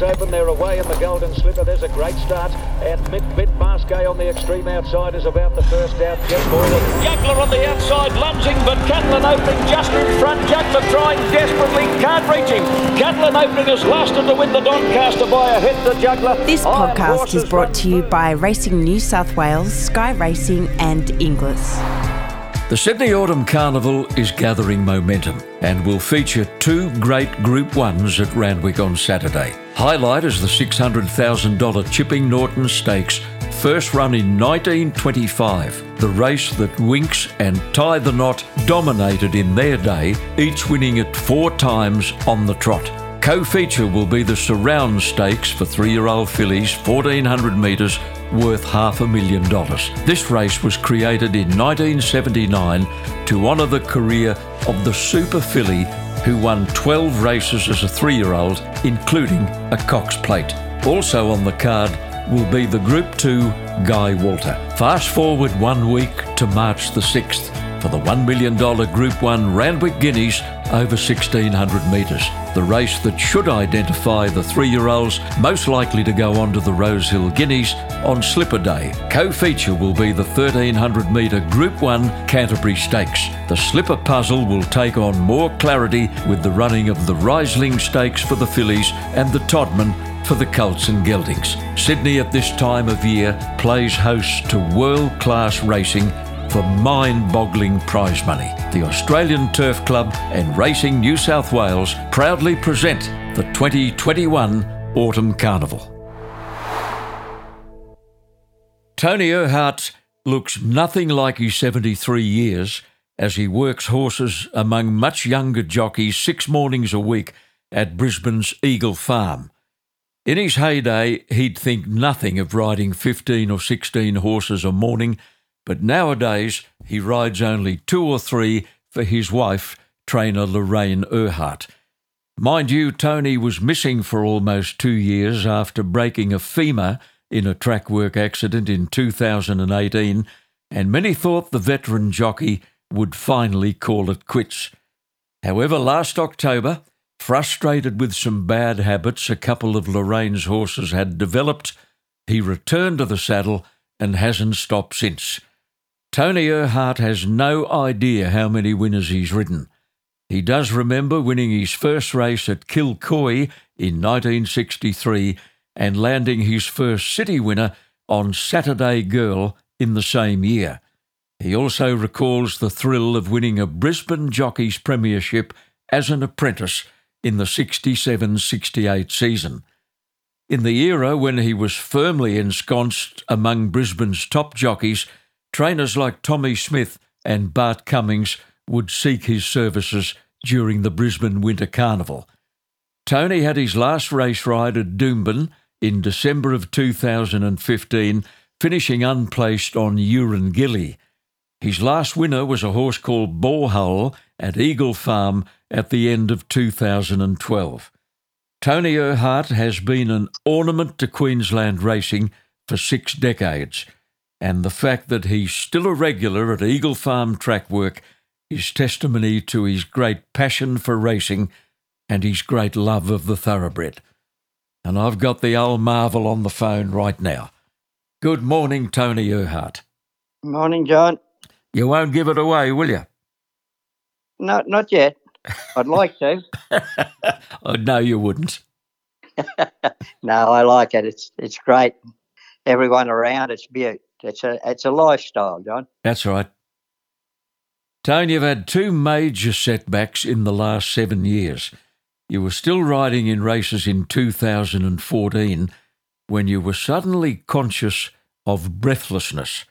Wales Open. They're away in the Golden Slipper. There's a great start. And Mitt, Mitt Masquet on the extreme outside is about the first out. Jeff Boylan. Juggler on the outside, lunging, but Catalan Opening just in front. Juggler trying desperately, can't reach him. Catalan Opening has lasted to win the Doncaster by a hit to Juggler. This Iron podcast is brought to you by Racing New South Wales, Sky Racing, and Inglis. The Sydney Autumn Carnival is gathering momentum and will feature two great Group 1s at Randwick on Saturday. Highlight is the $600,000 Chipping Norton Stakes, first run in 1925, the race that Winks and Tie the Knot dominated in their day, each winning it four times on the trot. Co feature will be the Surround Stakes for three year old fillies, 1400 metres, worth half a million dollars. This race was created in 1979 to honour the career of the Super Filly who won 12 races as a three year old, including a Cox Plate. Also on the card will be the Group 2 Guy Walter. Fast forward one week to March the 6th for the $1 million Group 1 Randwick Guineas over 1600 metres. The race that should identify the three year olds most likely to go on to the Rosehill Guineas on Slipper Day. Co feature will be the 1300 metre Group 1 Canterbury Stakes. The Slipper puzzle will take on more clarity with the running of the Riesling Stakes for the fillies and the Todman for the Colts and Geldings. Sydney at this time of year plays host to world class racing for mind boggling prize money. The Australian Turf Club and Racing New South Wales proudly present the 2021 Autumn Carnival. Tony Erhart looks nothing like he's 73 years as he works horses among much younger jockeys six mornings a week at Brisbane's Eagle Farm. In his heyday, he'd think nothing of riding 15 or 16 horses a morning, but nowadays he rides only two or three for his wife, trainer Lorraine Erhart. Mind you, Tony was missing for almost two years after breaking a femur in a track work accident in 2018, and many thought the veteran jockey would finally call it quits. However, last October, frustrated with some bad habits a couple of Lorraine's horses had developed, he returned to the saddle and hasn't stopped since. Tony Erhart has no idea how many winners he's ridden. He does remember winning his first race at Kilcoy in 1963 and landing his first city winner on Saturday Girl in the same year. He also recalls the thrill of winning a Brisbane Jockeys Premiership as an apprentice in the 67 68 season. In the era when he was firmly ensconced among Brisbane's top jockeys, trainers like Tommy Smith and Bart Cummings would seek his services during the Brisbane Winter Carnival. Tony had his last race ride at Doomben in December of 2015, finishing unplaced on Urangilly. His last winner was a horse called Borehole at Eagle Farm at the end of 2012. Tony Erhart has been an ornament to Queensland racing for six decades, and the fact that he's still a regular at Eagle Farm track work is testimony to his great passion for racing and his great love of the thoroughbred. And I've got the old marvel on the phone right now. Good morning, Tony Erhart. Morning, John. You won't give it away, will you? No, not yet. I'd like to. oh, no, you wouldn't. no, I like it. It's it's great. Everyone around, it's beaut. It's a it's a lifestyle, John. That's right. Tony, you've had two major setbacks in the last seven years. You were still riding in races in 2014 when you were suddenly conscious of breathlessness.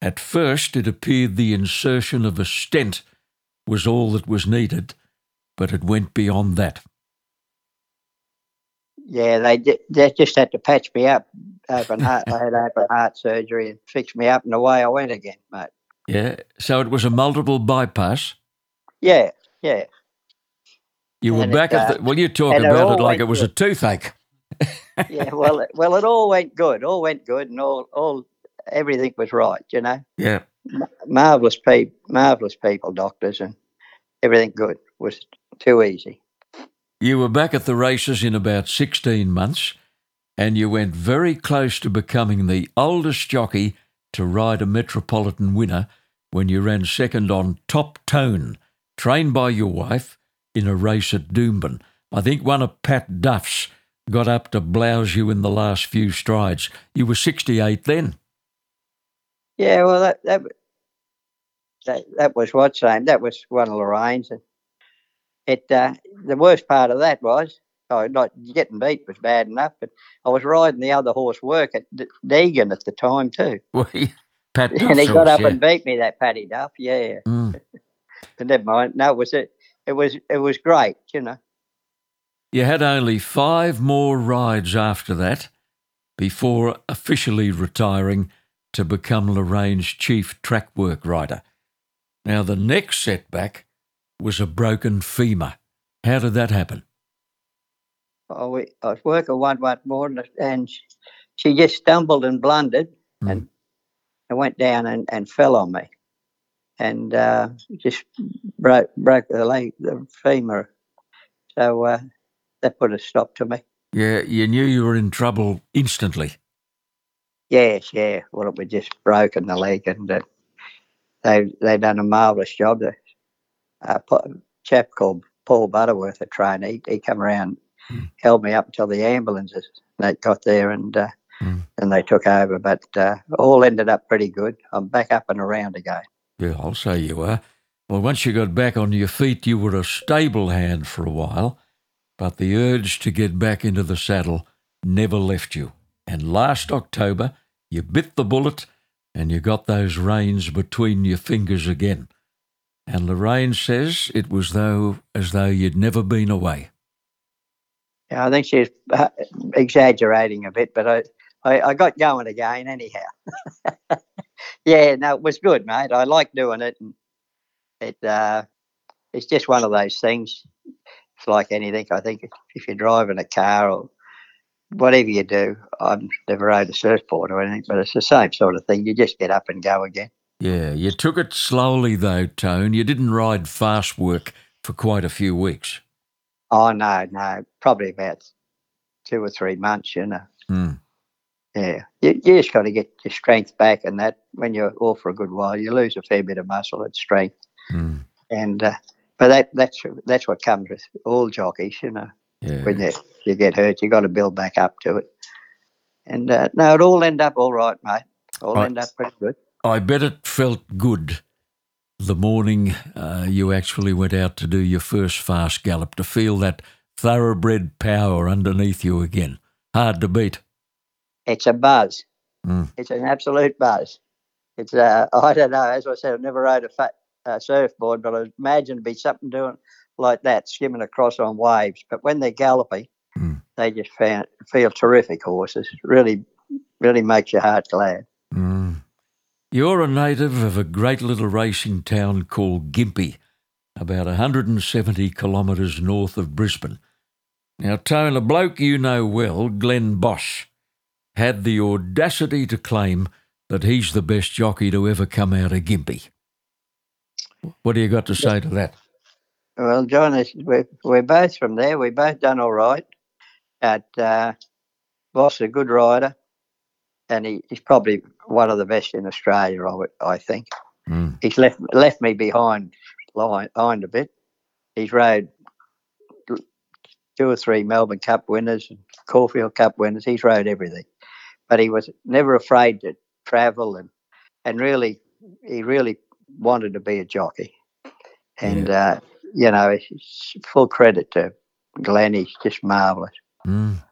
At first, it appeared the insertion of a stent was all that was needed, but it went beyond that. Yeah, they di- they just had to patch me up. Open heart, I had open heart surgery and fix me up, and away I went again, mate. Yeah, so it was a multiple bypass. Yeah, yeah. You were And back it, at uh, the. Well, you talk and it about it like it was a toothache. yeah, well, it- well, it all went good. All went good, and all, all, everything was right. You know, Yeah. marvelous people, marvelous people, doctors, and everything good was too easy. You were back at the races in about 16 months, and you went very close to becoming the oldest jockey to ride a Metropolitan winner when you ran second on Top Tone, trained by your wife, in a race at Doomben. I think one of Pat Duff's got up to blouse you in the last few strides. You were 68 then. Yeah, well, that that that, that was what's name. That was one of Lorraine's. And it uh, the worst part of that was, oh, not getting beat was bad enough, but I was riding the other horse work at D- Deegan at the time too, Well, Pat and he got up yeah. and beat me. That Paddy Duff, yeah. Mm. But never mind. No, it was it. It was it was great, you know. You had only five more rides after that before officially retiring to become Lorraine's chief track work rider. Now, the next setback was a broken femur. How did that happen? I, we, I was working one one morning and she, just stumbled and blundered and and went down and, and fell on me and uh, just broke broke the leg, the femur. So uh, that put a stop to me. Yeah, you knew you were in trouble instantly. Yes, yeah. Well, it was just broken the leg, and uh, they they done a marvellous job. The uh, pa- chap called Paul Butterworth, a trainer, he, he come around, Mm. held me up until the ambulances they got there, and uh, Mm. and they took over. But uh, all ended up pretty good. I'm back up and around again. Yeah, I'll say you were. Well, once you got back on your feet, you were a stable hand for a while, but the urge to get back into the saddle never left you. And last October, you bit the bullet and you got those reins between your fingers again. And Lorraine says it was though as though you'd never been away. Yeah, I think she's uh, exaggerating a bit, but I, I, I got going again anyhow. yeah, no, it was good, mate. I like doing it, and it uh, it's just one of those things. It's like anything. I think if you're driving a car or whatever you do, I've never rode a surfboard or anything, but it's the same sort of thing. You just get up and go again. Yeah, you took it slowly though, Tone. You didn't ride fast work for quite a few weeks. Oh no, no, probably about two or three months, you know. Hmm. Yeah, you, you just got to get your strength back, and that when you're off for a good while, you lose a fair bit of muscle and strength, Hmm. and uh, but that that's that's what comes with all jockeys, you know. Yeah. When you you get hurt, you got to build back up to it, and uh, no, it all end up all right, mate. All Right. end up pretty good. I bet it felt good the morning uh, you actually went out to do your first fast gallop to feel that thoroughbred power underneath you again. Hard to beat. It's a buzz. Mm. It's an absolute buzz. It's uh, I don't know. As I said, I've never rode a fat uh, surfboard, but I imagine it'd be something doing like that, skimming across on waves. But when they're galloping, Mm. they just found, feel terrific horses. Really, really makes your heart glad. Mm. You're a native of a great little racing town called Gympie, about 170 kilometres north of Brisbane. Now, Tone, a bloke you know well, Glen Boss, had the audacity to claim that he's the best jockey to ever come out of Gympie. What do you got to say to that? Well, John, we're, we're both from there. We both done all right. At uh, Boss, a good rider, and he, he's probably one of the best in Australia. I, would, I think. Mm. he's left left me behind behind a bit. He's rode two or three Melbourne Cup winners, and Caulfield Cup winners. He's rode everything, but he was never afraid to travel and and really he really wanted to be a jockey. And uh, you know, it's full credit to Glenn. He's just marvellous. Mm.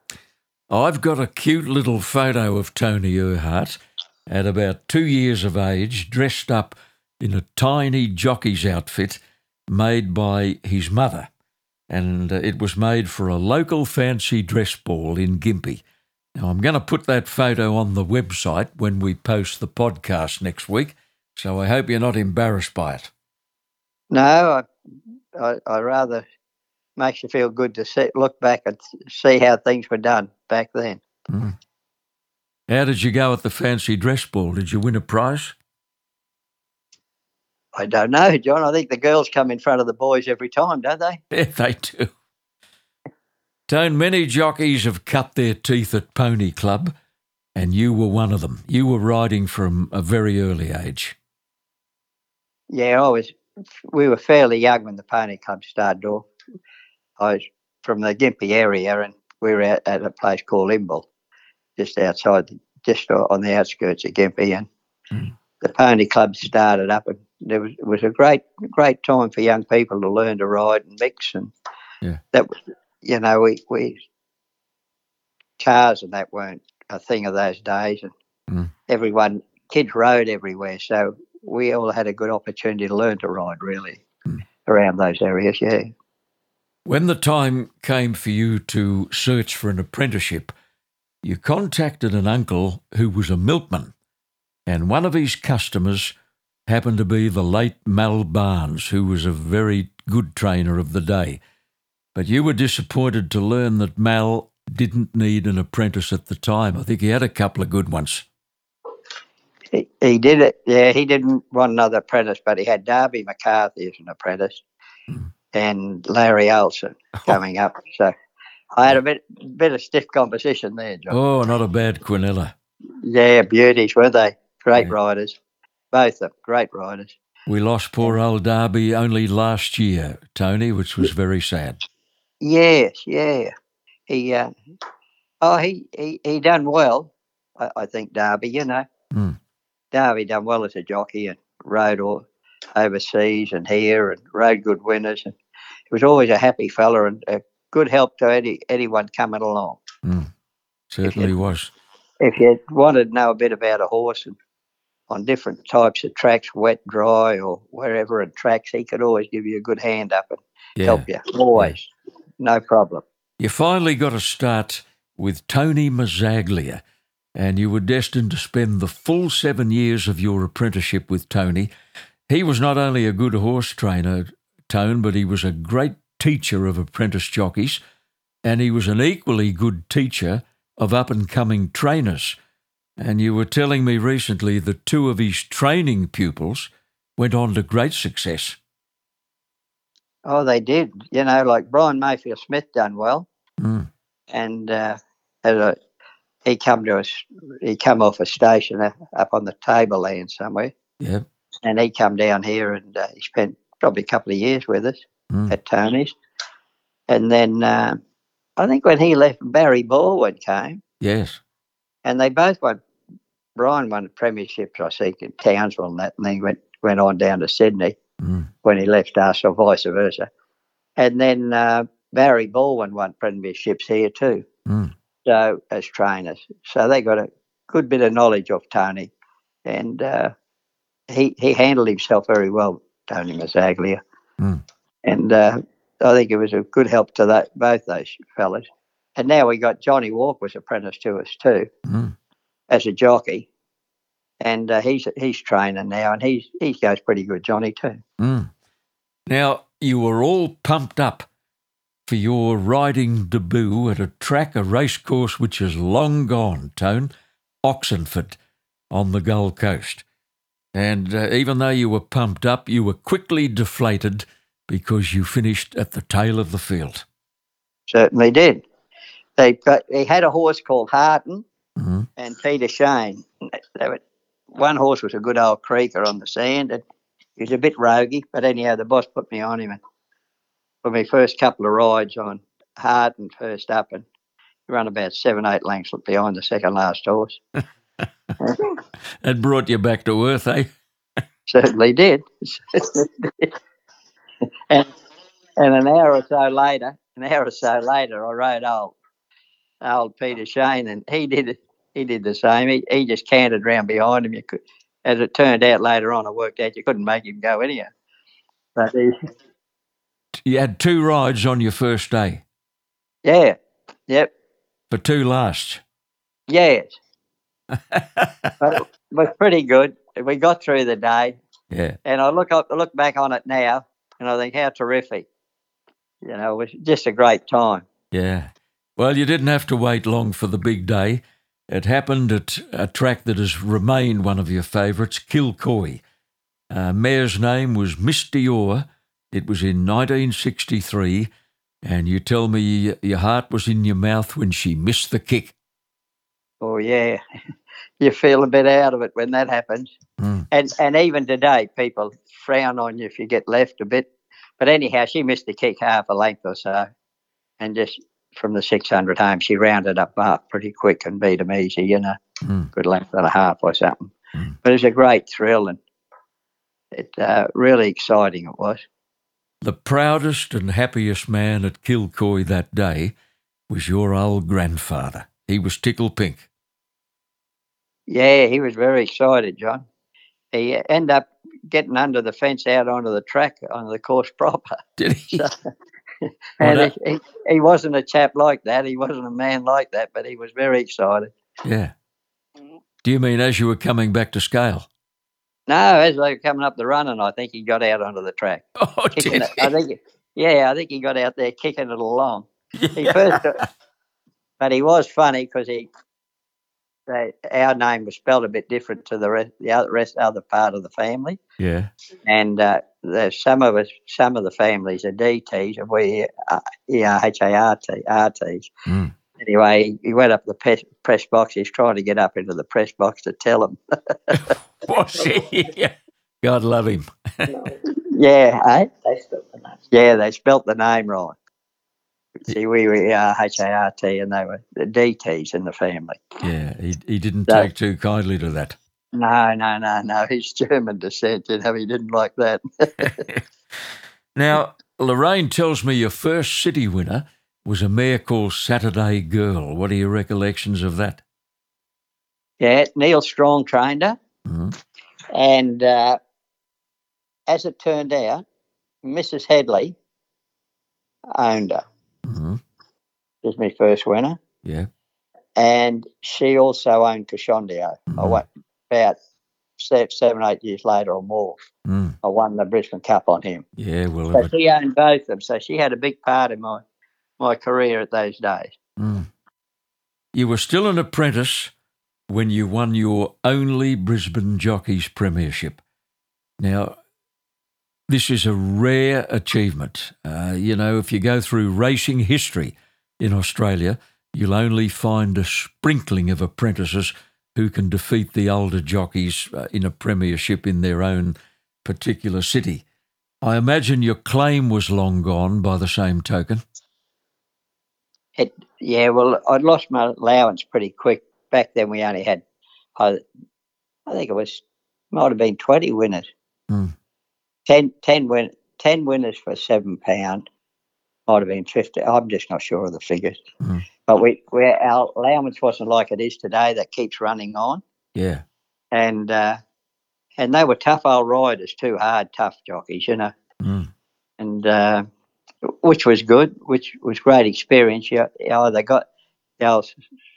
I've got a cute little photo of Tony Erhart at about two years of age, dressed up in a tiny jockey's outfit made by his mother. And uh, it was made for a local fancy dress ball in Gympie. Now, I'm going to put that photo on the website when we post the podcast next week, so I hope you're not embarrassed by it. No, I, I, I rather makes you feel good to see, look back and see how things were done back then. Hmm. How did you go at the fancy dress ball? Did you win a prize? I don't know, John. I think the girls come in front of the boys every time, don't they? Yeah, they do. Tone, many jockeys have cut their teeth at Pony Club, and you were one of them. You were riding from a very early age. Yeah, I was. We were fairly young when the Pony Club started off. I was from the Gympie area, and we were at, at a place called Imbil, just outside, just on the outskirts of Gympie, and Mm. the Pony Club started up, and there was it was a great great time for young people to learn to ride and mix, and Yeah. that was, you know, we we cars and that weren't a thing of those days, and Mm. everyone kids rode everywhere, so we all had a good opportunity to learn to ride really Mm. around those areas. Yeah. When the time came for you to search for an apprenticeship, you contacted an uncle who was a milkman, and one of his customers happened to be the late Mal Barnes, who was a very good trainer of the day. But you were disappointed to learn that Mal didn't need an apprentice at the time. I think he had a couple of good ones. He, he did it. Yeah, he didn't want another apprentice, but he had Darby McCarthy as an apprentice Hmm. And Larry Olsen coming up. So I had a bit bit of stiff competition there, John. Oh, not a bad Quinella. Yeah, beauties, weren't they? Great Yeah. riders. Both of them, great riders. We lost poor old Darby only last year, Tony, which was very sad. Yes, yeah. He, uh, oh, he, he, he done well, I, I think, Darby, you know. Mm. Darby done well as a jockey and rode all overseas and here and rode good winners. And was always a happy fella and a good help to any, anyone coming along. Mm. Certainly was. If you wanted to know a bit about a horse and on different types of tracks, wet, dry, or wherever and tracks, he could always give you a good hand up and Yeah. help you. Always. No problem. You finally got a start with Tony Mazzaglia, and you were destined to spend the full seven years of your apprenticeship with Tony. He was not only a good horse trainer, Tone, but he was a great teacher of apprentice jockeys, and he was an equally good teacher of up and coming trainers. And you were telling me recently that two of his training pupils went on to great success. Oh, they did. You know, like Brian Mayfield Smith done well, Mm. and uh, as a, he come to us, he come off a station up on the tableland somewhere, Yeah. and he come down here and uh, he spent probably a couple of years with us Mm. at Tony's, and then uh, I think when he left, Barry Baldwin came, Yes. and they both won. Brian won the premierships, I think, in Townsville and that, and then he went went on down to Sydney. Mm. when he left us, or vice versa. And then uh, Barry Baldwin won premierships here too. Mm. So as trainers, so they got a good bit of knowledge of Tony, and uh, he he handled himself very well, Tony Mazzaglia, Mm. and uh, I think it was a good help to that both those fellas. And now we got Johnny Walker's apprentice to us too Mm. as a jockey, and uh, he's he's training now, and he's he goes pretty good, Johnny too. Mm. Now, you were all pumped up for your riding debut at a track, a race course which is long gone, Tone, Oxenford on the Gold Coast. And uh, even though you were pumped up, you were quickly deflated because you finished at the tail of the field. Certainly did. They got, he had a horse called Harton Mhm. and Peter Shane. They were, one horse was a good old creaker on the sand, and he was a bit roguey. But anyhow, the boss put me on him, and for my first couple of rides on Harton first up, and he ran about seven, eight lengths behind the second last horse. It brought you back to earth, eh? Certainly did. and and an hour or so later, an hour or so later, I rode old old Peter Shane, and he did. He did the same. He, he just cantered round behind him. You could, as it turned out later on, I worked out you couldn't make him go anyhow. But he, You had two rides on your first day yeah, yep, for two lasts. yes. But it was pretty good. We got through the day, Yeah. and I look up, look back on it now, and I think how terrific. You know, it was just a great time. Yeah. Well, you didn't have to wait long for the big day. It happened at a track that has remained one of your favourites, Kilcoy. Uh, mare's name was Miss Dior. It was in 1963, And you tell me your heart was in your mouth when she missed the kick. Oh yeah, you feel a bit out of it when that happens. Mm. And and even today, people frown on you if you get left a bit. But anyhow, she missed the kick half a length or so, and just from the 600 home, she rounded up Mark pretty quick and beat him easy. You know, Mm. good length and a half or something. Mm. But it was a great thrill and it uh, really exciting. It was. The proudest and happiest man at Kilcoy that day was your old grandfather. He was tickled pink. Yeah, he was very excited, John. He ended up getting under the fence out onto the track, onto the course proper. Did he? and that- he, he, he wasn't a chap like that. He wasn't a man like that, but he was very excited. yeah. Do you mean as you were coming back to scale? No, as they were coming up the run, and I think he got out onto the track. Oh, did it. I think, yeah, I think he got out there kicking it along. He first, but he was funny because he, they, our name was spelled a bit different to the rest, the other rest, other part of the family. Yeah. and uh, there's some of us, some of the families are DTs, and we uh, E R H A R T RTs. Mm. Anyway, he went up the press, press box. He's trying to get up into the press box to tell them. Was he? God love him. yeah, eh? They spelt the name. Yeah, they spelt the name right. See, we were E R H A R T, and they were the DTs in the family. Yeah, he, he didn't No. take too kindly to that. No, no, no, no. He's German descent. You know, he didn't like that. Now, Lorraine tells me your first city winner was a mare called Saturday Girl. What are your recollections of that? yeah, Neil Strong trained her. Mhm. And uh, as it turned out, Mrs. Headley owned her. Hmm Was my first winner, Yeah. and she also owned Cashondio. I Mhm. went about se- seven, eight years later or more. Mm. I won the Brisbane Cup on him. Yeah, well, So she owned both of them. So she had a big part in my my career at those days. mm. you were still an apprentice when you won your only Brisbane Jockeys Premiership. Now, this is a rare achievement. Uh, you know, if you go through racing history in Australia, you'll only find a sprinkling of apprentices who can defeat the older jockeys uh, in a premiership in their own particular city. I imagine your claim was long gone by the same token. It, yeah, well, I'd lost my allowance pretty quick. Back then, we only had, I, I think it was, might have been 20 winners. Hmm. 10, 10, win, 10 winners for £7. Might have been 50. I'm just not sure of the figures. Hmm. But we, we, our allowance wasn't like it is today that keeps running on. Yeah. And, uh, and they were tough old riders too, hard, tough jockeys, you know. Mm. and uh, which was good, which was great experience. You, you either got the old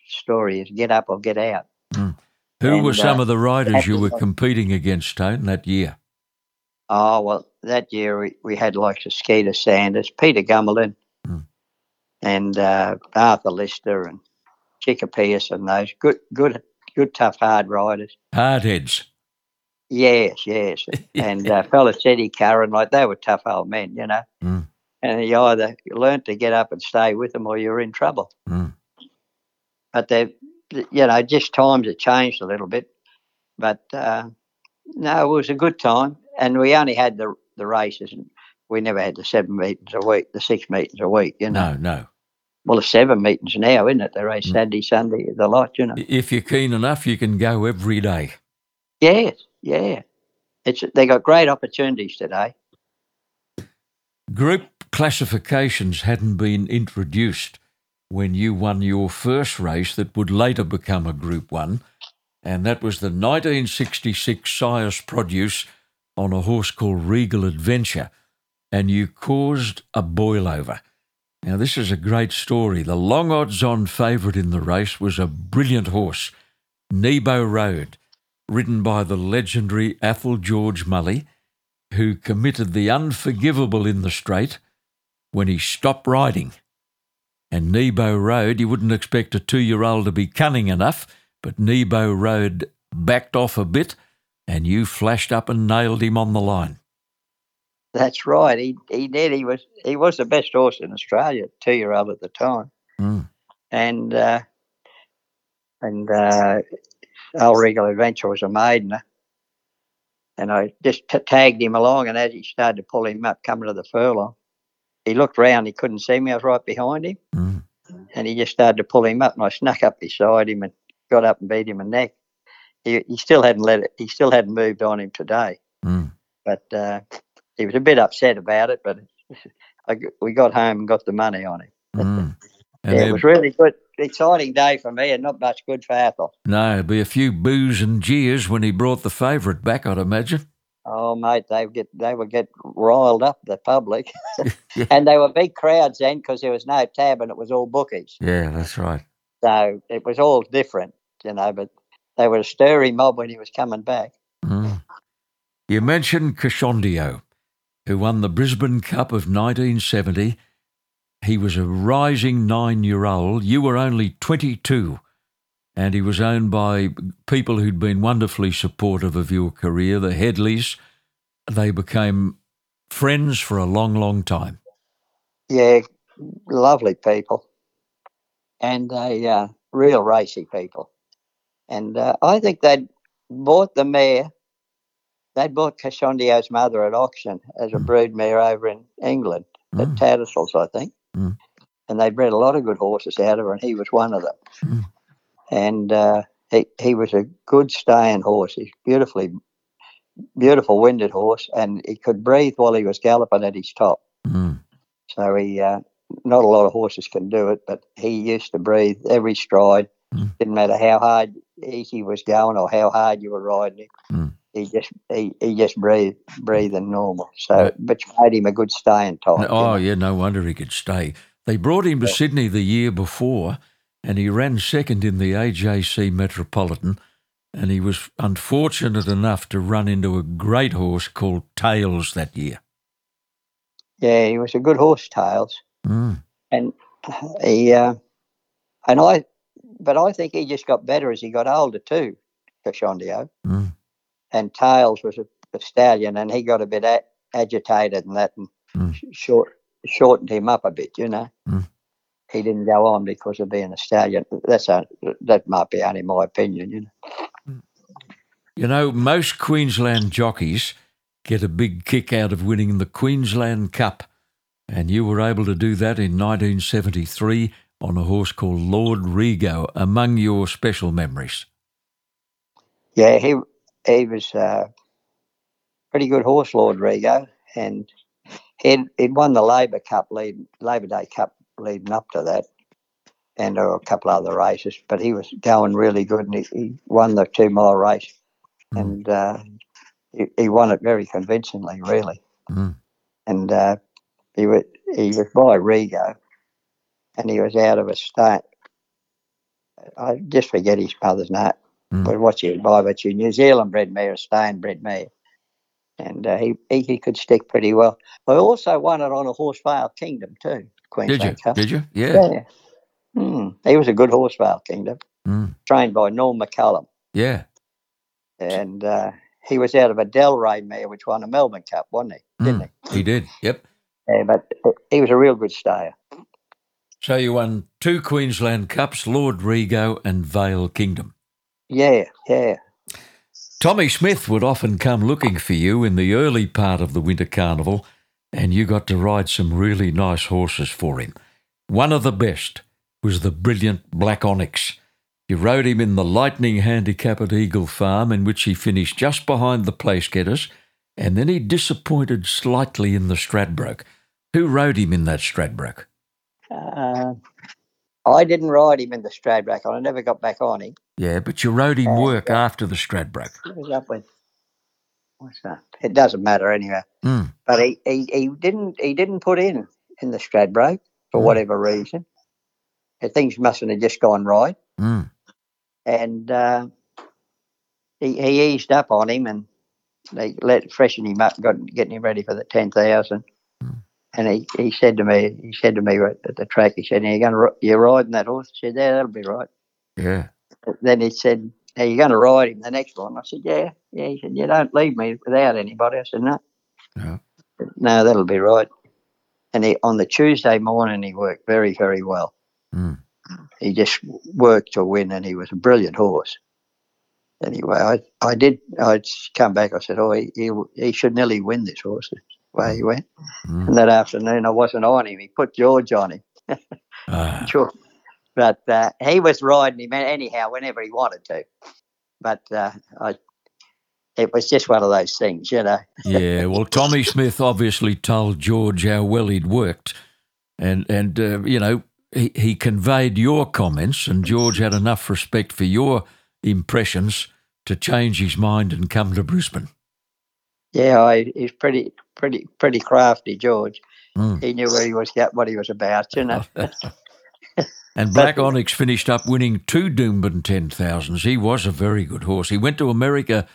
story is get up or get out. Who And, were some uh, of the riders you were competing against, Tone, that year? Oh well, that year we, we had like Skeeter Sanders, Peter Gummerlin, Hmm. and uh, Arthur Lister and Chicka Pierce and those good, good, good, tough, hard riders. Hard Hardheads. Yes, yes, and uh, fella Eddie Curran, like they were tough old men, you know. Mm. And you either learnt to get up and stay with them, or you're in trouble. Mm. But they, you know, just times have changed a little bit. But uh, no, it was a good time, and we only had the the races, and we never had the seven meetings a week, the six meetings a week. You know, No, no. well, the seven meetings now, isn't it? They race Mm. Saturday, Sunday, the lot. You know. If you're keen enough, you can go every day. Yes, yeah. It's they got great opportunities today. Group classifications hadn't been introduced when you won your first race that would later become a Group 1, and that was the 1966 Sires Produce on a horse called Regal Adventure, and you caused a boilover. Now, this is a great story. The long odds on favourite in the race was a brilliant horse, Nebo Road, ridden by the legendary Athol George Mulley, who committed the unforgivable in the straight when he stopped riding. And Nebo Road, you wouldn't expect a two year old to be cunning enough, but Nebo Road backed off a bit and you flashed up and nailed him on the line. That's right. He he did. He was he was the best horse in Australia, two year old at the time, Mm. and uh, and uh, Old Regal Adventure was a maidener. And I just t- tagged him along, and as he started to pull him up, coming to the furlong, he looked round. He couldn't see me. I was right behind him, Mm. and he just started to pull him up, and I snuck up beside him and got up and beat him a neck. He, he still hadn't let it. He still hadn't moved on him today Mm. but uh, he was a bit upset about it. But I we got home and got the money on him. Mm. And yeah, it was really good, exciting day for me, and not much good for Athol. no, it'd be a few boos and jeers when he brought the favourite back, I'd imagine. Oh, mate, they would get they would get riled up the public, Yeah. and they were big crowds then because there was no tab and it was all bookies, Yeah, that's right. so it was all different, you know. But they were a stirring mob when he was coming back. Mm. You mentioned Cashondio, who won the Brisbane Cup of 1970. He was a rising nine year old. You were only 22, and he was owned by people who'd been wonderfully supportive of your career, the Headleys. They became friends for a long, long time. Yeah, lovely people, and they uh, real racy people. And uh, I think they'd bought the mare. They bought Cashondio's mother at auction as a Mm. brood mare over in England at Mm. Tattersalls, I think. Mm. And they bred a lot of good horses out of her, and he was one of them. Mm. And uh, he he was a good staying horse. He's beautifully, beautiful winded horse, and he could breathe while he was galloping at his top. Mm. So he, uh, not a lot of horses can do it, but he used to breathe every stride. Mm. Didn't matter how hard he was going or how hard you were riding him. Mm. He just he, he just breathed breathing normal. So Right. which made him a good staying type. you Oh, yeah, no wonder he could stay. They brought him to Yeah. Sydney the year before, and he ran second in the AJC Metropolitan. And he was unfortunate enough to run into a great horse called Tails that year. yeah, he was a good horse, Tails, Mm. and he uh, and I, but I think he just got better as he got older too, Cashondio. Mm. and Tails was a, a stallion, and he got a bit a- agitated and that, and Mm. sh- short shortened him up a bit. You know, Mm. he didn't go on because of being a stallion. That's a, that might be only my opinion. You know, You know, most Queensland jockeys get a big kick out of winning the Queensland Cup, and you were able to do that in 1973 on a horse called Lord Rigo, among your special memories. yeah, he he was a pretty good horse, Lord Rigo, and he'd, he'd won the Labor Cup lead, Labor Day Cup leading up to that. And there were a couple other races, but he was going really good, and he, he won the two mile race. Mm. and uh, he, he won it very convincingly, really. Mm. And uh, he was he was by Rigo, and he was out of a state. I just forget his mother's name, Mm. but what you buy, but you New Zealand bred mare, a stone bred mare, and uh, he, he he could stick pretty well. I also won it on a horse Vale Kingdom too, Did you? Queensland Cup. Did you? Yeah. Yeah. Hmm. He was a good horse Kingdom, Mm. trained by Norm McCullum Yeah. and uh, he was out of a Delray mare, which won a Melbourne Cup, wasn't he? Didn't Mm. He did. Yep. Yeah, but he was a real good stayer. So you won two Queensland Cups, Lord Rigo and Vale Kingdom. Yeah, yeah. Tommy Smith would often come looking for you in the early part of the Winter Carnival, and you got to ride some really nice horses for him. One of the best was the brilliant Black Onyx. You rode him in the Lightning Handicap at Eagle Farm, in which he finished just behind the place getters, and then he disappointed slightly in the Stradbroke. Who rode him in that Stradbroke? Uh, I didn't ride him in the Stradbroke. I never got back on him. Yeah, but you rode him Oh, work after the Stradbroke. He was up with what's that? It doesn't matter anyway. Mm. But he, he, he didn't he didn't put in in the Stradbroke for Mm. whatever reason. Uh, Things mustn't have just gone right. Mm. and uh, he, he eased up on him and they let freshen him up, got getting him ready for the ten thousand. And he, he said to me, he said to me at the track, he said, "Are you going to you're riding that horse?" I said, "Yeah, that'll be right." Yeah. Then he said, "Are you going to ride him the next one?" I said, "Yeah, yeah." He said, "You don't leave me without anybody." I said, "No." No. No, that'll be right. And he, on the Tuesday morning, he worked very, very well. Mm. He just worked to win, and he was a brilliant horse. Anyway, I, I did. I'd come back. I said, "Oh, he, he, he should nearly win this horse." Way he went. Mm. And that afternoon, I wasn't on him. He put George on him. Sure. But uh, he was riding him anyhow whenever he wanted to. But uh, I, it was just one of those things, you know. yeah, well, Tommy Smith obviously told George how well he'd worked, and and uh, you know he, he conveyed your comments, and George had enough respect for your impressions to change his mind and come to Brisbane. Yeah, I, he's pretty, pretty, pretty crafty, George. Mm. He knew where he was at, what he was about, you know. And Black Onyx finished up winning two Doomben 10,000s. He was a very good horse. He went to America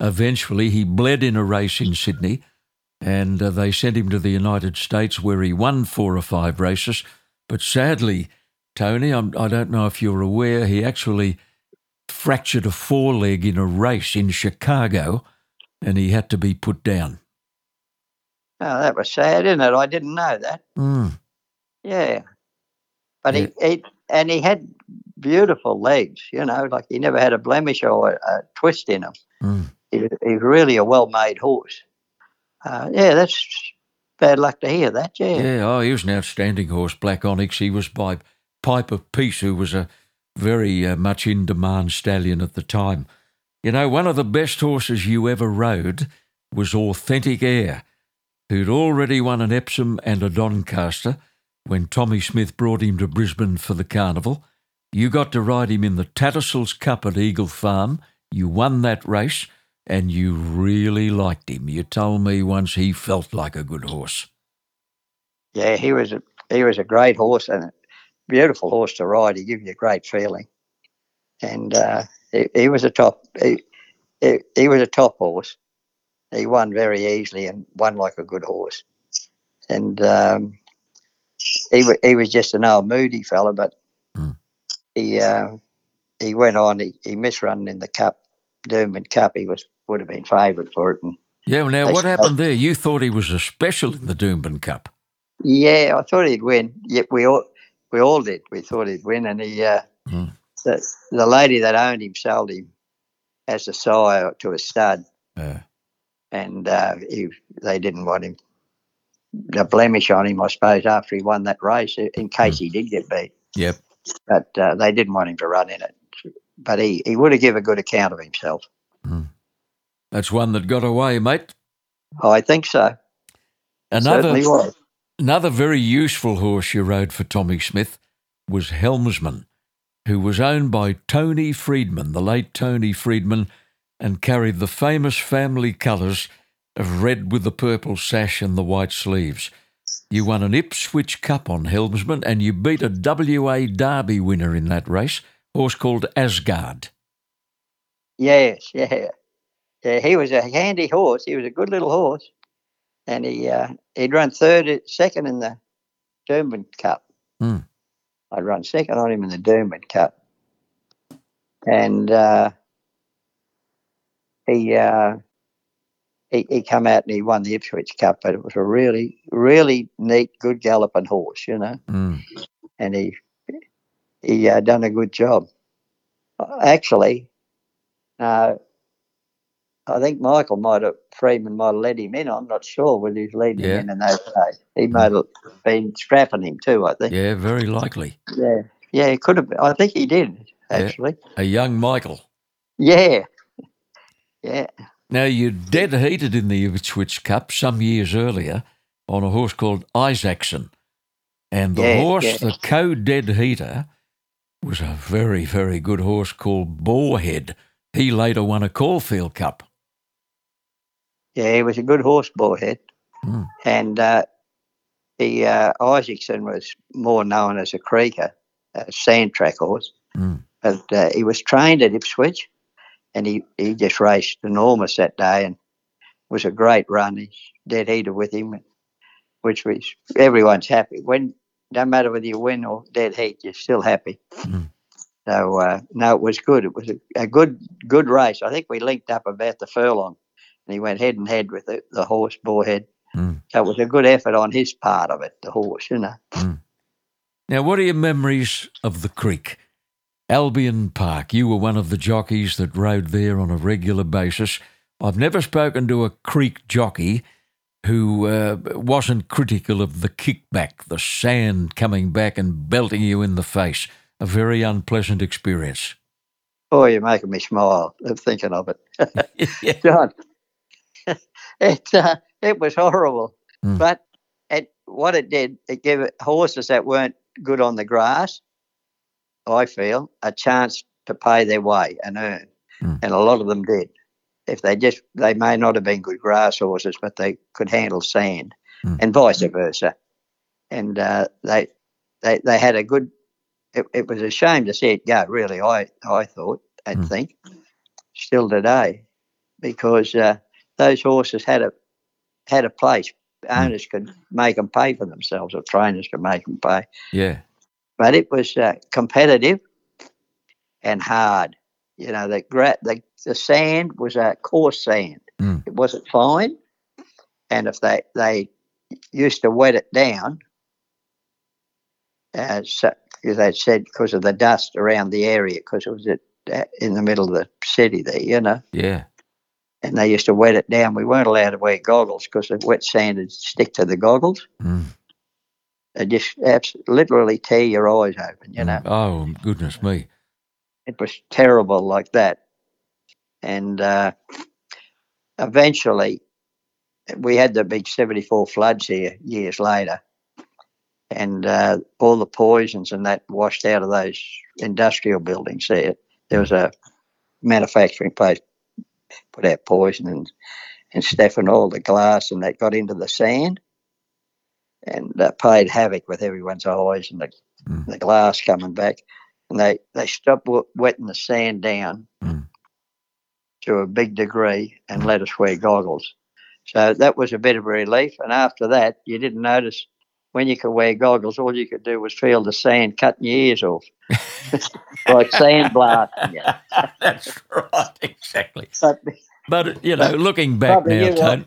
eventually. He bled in a race in Sydney, and uh, they sent him to the United States where he won four or five races. But sadly, Tony, I'm, I don't know if you're aware, he actually fractured a foreleg in a race in Chicago and he had to be put down. Oh, that was sad, isn't it? I didn't know that. Mm. Yeah. But he, he, and he had beautiful legs, you know, like he never had a blemish or a, a twist in him. Mm. He, he's really a well made horse. Uh, yeah, that's bad luck to hear that, yeah. Yeah, oh, he was an outstanding horse, Black Onyx. He was by Pipe of Peace, who was a very uh, much in demand stallion at the time. You know, one of the best horses you ever rode was Authentic Heir, who'd already won an Epsom and a Doncaster when Tommy Smith brought him to Brisbane for the carnival. You got to ride him in the Tattersalls Cup at Eagle Farm. You won that race and you really liked him. You told me once he felt like a good horse. Yeah, he was a he was a great horse and a beautiful horse to ride. He gave you a great feeling, and uh, he, he was a top he, he, he was a top horse. He won very easily and won like a good horse, and um, he he was just an old moody fella, but Mm. he uh, he went on. He, he misrun in the cup, Doomben Cup. He was would have been favourite for it, and Yeah, well, now what happened there? You thought he was a special in the Doomben Cup. Yeah, I thought he'd win. Yep, we all we all did. We thought he'd win, and he uh, Mm. The the lady that owned him sold him as a sire to a stud, Uh, and uh, he they didn't want him a blemish on him, I suppose, after he won that race, in case he did get beat. yep. But uh, they didn't want him to run in it. But he, he would have given a good account of himself. That's one that got away, mate. I think so. Another Certainly was. another very useful horse you rode for Tommy Smith was Helmsman, who was owned by Tony Freedman, the late Tony Freedman, and carried the famous family colours of red with the purple sash and the white sleeves. You won an Ipswich Cup on Helmsman and you beat a WA Derby winner in that race, horse called Asgard. Yes, yeah. Yeah, he was a handy horse. He was a good little horse. And he uh, he'd run third, second in the Doomben Cup. Hmm. I'd run second on him in the Doomben Cup. And uh, he, uh, he he come out and he won the Ipswich Cup, but it was a really, really neat, good galloping horse, you know. Mm. And he he uh, done a good job. Actually, uh, I think Michael might have Freeman might have let him in. I'm not sure whether he's leading Yeah. him in in those days. He might have been strapping him too. I think. Yeah, very likely. Yeah, yeah, he could have. Been. I think he did Yeah. actually. A young Michael. Yeah, yeah, Now, you dead heated in the Ipswich Cup some years earlier on a horse called Isaacson. And the Yeah, horse, yeah. the co dead heater, was a very, very good horse called Boarhead. He later won a Caulfield Cup. Yeah. He was a good horse, Boarhead, Hmm. and uh, the uh, Isaacson was more known as a creaker, a sand track horse. Hmm. But uh, he was trained at Ipswich, and he, he just raced enormous that day, and was a great run. He's dead heater with him, which was everyone's happy. When no matter whether you win or dead heat, you're still happy. Hmm. So uh, no, it was good. It was a, a good good race. I think we linked up about the furlong, and he went head and head with the, the horse Boarhead. So it was a good effort on his part of it, the horse, you know. Now, what are your memories of the creek? Albion Park, you were one of the jockeys that rode there on a regular basis. I've never spoken to a creek jockey who uh, wasn't critical of the kickback, the sand coming back and belting you in the face. A very unpleasant experience. Oh, you're making me smile of thinking of it. yeah. John, it, uh, it was horrible. Mm. But it, what it did, it gave horses that weren't good on the grass, I feel, a chance to pay their way and earn. Mm. And a lot of them did. If they just, they may not have been good grass horses, but they could handle sand Mm. and vice versa. And uh, they, they, they had a good, it, it was a shame to see it go, really, I, I thought and Mm. think, still today, because uh, those horses had a, had a place. Owners could make them pay for themselves, or trainers could make them pay Yeah. but it was uh, competitive and hard. You know, the, gra- the the sand was a coarse sand. Mm. It wasn't fine, and if they they used to wet it down, as because they said because of the dust around the area, because it was at, uh, in the middle of the city there, you know, Yeah. And they used to wet it down. We weren't allowed to wear goggles because the wet sand would stick to the goggles. Mm. They just literally tear your eyes open, you know. Oh, goodness me. it was terrible like that. And uh, eventually, we had the big 74 floods here years later. And uh, all the poisons and that washed out of those industrial buildings there. There was a manufacturing place put out poison and, and stuff and all the glass and that got into the sand and uh, played havoc with everyone's eyes and the, Mm. the glass coming back and they they stopped w- wetting the sand down Mm. to a big degree and let us wear goggles. So that was a bit of a relief. And after that, you didn't notice when you could wear goggles. All you could do was feel the sand cutting your ears off, like sand blasting you. That's right, exactly. But But you know, looking back now, Tone,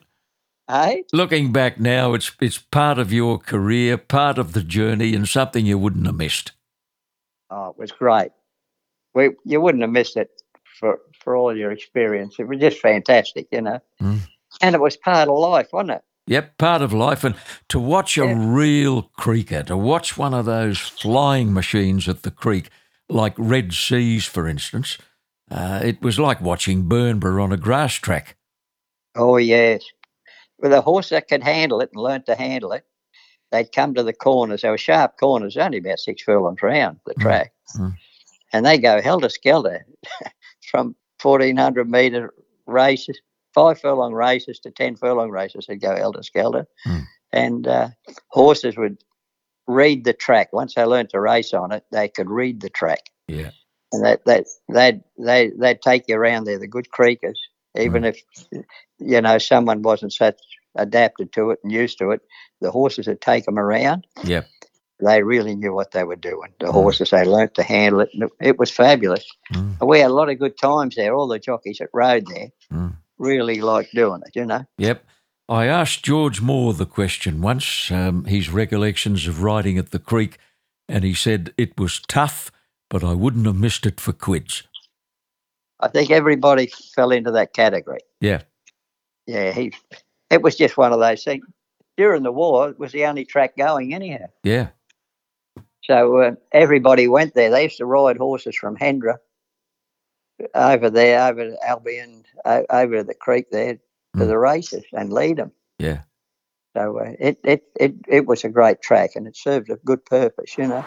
hey, looking back now, it's it's part of your career, part of the journey, and something you wouldn't have missed. oh, it was great. We you wouldn't have missed it for for all your experience. It was just fantastic, you know. Mm. And it was part of life, wasn't it? Yep, part of life. And to watch a real creeker, to watch one of those flying machines at the creek, like Red Seas, for instance, uh, it was like watching Bernborough on a grass track. Oh yes. With a horse that could handle it and learnt to handle it, they'd come to the corners. They were sharp corners, only about six furlongs round the Mm, track. mm. And they go helter skelter from fourteen hundred metre races, five furlong races to ten furlong races. They'd go elder skelter. Mm. And uh, horses would read the track. Once they learned to race on it, they could read the track. Yeah. and that that they'd they they'd take you around there. The good creekers, even if you know someone wasn't such adapted to it and used to it, the horses would take them around. Yeah. They really knew what they were doing. The Mm. horses they learnt to handle it. And it, it was fabulous. Mm. We had a lot of good times there. All the jockeys that rode there Mm. Really like doing it. You know. Yep. I asked George Moore the question once, um, his recollections of riding at the creek, and he said it was tough, but I wouldn't have missed it for quids. I think everybody fell into that category. Yeah. Yeah, he. It was just one of those things. During the war, it was the only track going anyhow. Yeah. So uh, everybody went there. They used to ride horses from Hendra over there, over to Albion, over to the creek there to Mm. the races and lead them. Yeah. So uh, it, it, it, it was a great track and it served a good purpose, you know.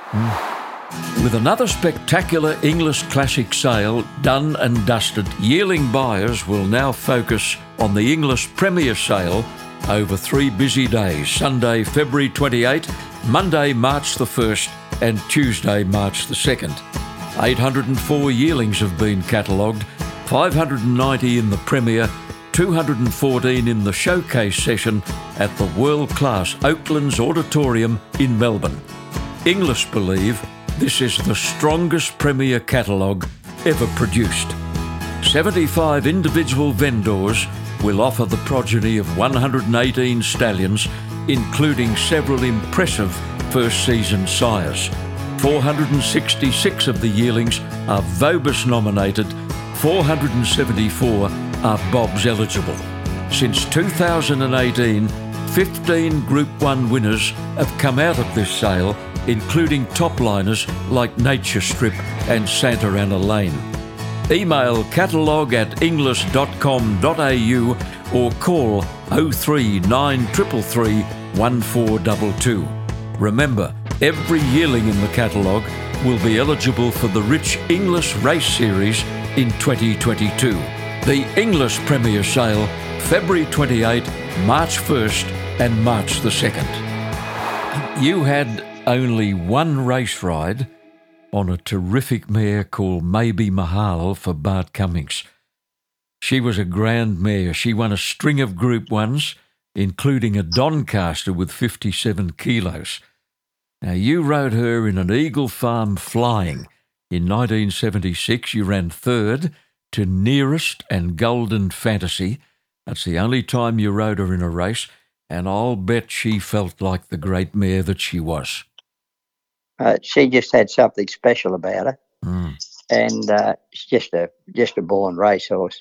With another spectacular Inglis classic sale done and dusted, yearling buyers will now focus on the Inglis Premier sale over three busy days Sunday, February 28, Monday, March the 1st, and Tuesday, March the 2nd. 804 yearlings have been catalogued, 590 in the Premier, 214 in the showcase session at the world class Oaklands Auditorium in Melbourne. Inglis believe this is the strongest Premier catalogue ever produced. 75 individual vendors will offer the progeny of 118 stallions including several impressive first season sires. 466 of the yearlings are VOBIS nominated, 474 are BOBS eligible. Since 2018, 15 Group 1 winners have come out of this sale, including top liners like Nature Strip and Santa Ana Lane. Email catalogue at inglis.com.au or call 03933 1422. Remember, every yearling in the catalogue will be eligible for the Rich Inglis Race Series in 2022. The Inglis Premier Sale, February 28, March 1st, and March the 2nd. You had only one race ride on a terrific mare called Maybe Mahal for Bart Cummings. She was a grand mare. She won a string of Group 1s, including a Doncaster with 57 kilos. Now, you rode her in an Eagle Farm Flying. In 1976, you ran third to Nearest and Golden Fantasy. That's the only time you rode her in a race, and I'll bet she felt like the great mare that she was. Uh, she just had something special about her, Mm. and uh, she's just a just a born racehorse.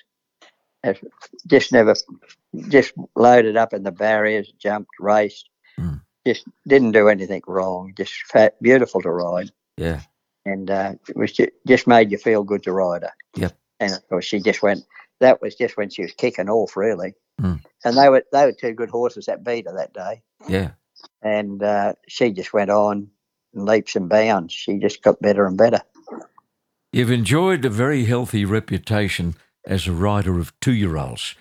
Just never, just loaded up in the barriers, jumped, raced, Mm. Just didn't do anything wrong. Just fat, beautiful to ride, Yeah. and uh, it was just, just made you feel good to ride her. Yep. And of course, she just went. That was just when she was kicking off, really. Mm. And they were they were two good horses that beat her that day Yeah. and uh, she just went on in leaps and bounds. She just got better and better. You've enjoyed a very healthy reputation as a rider of two year olds.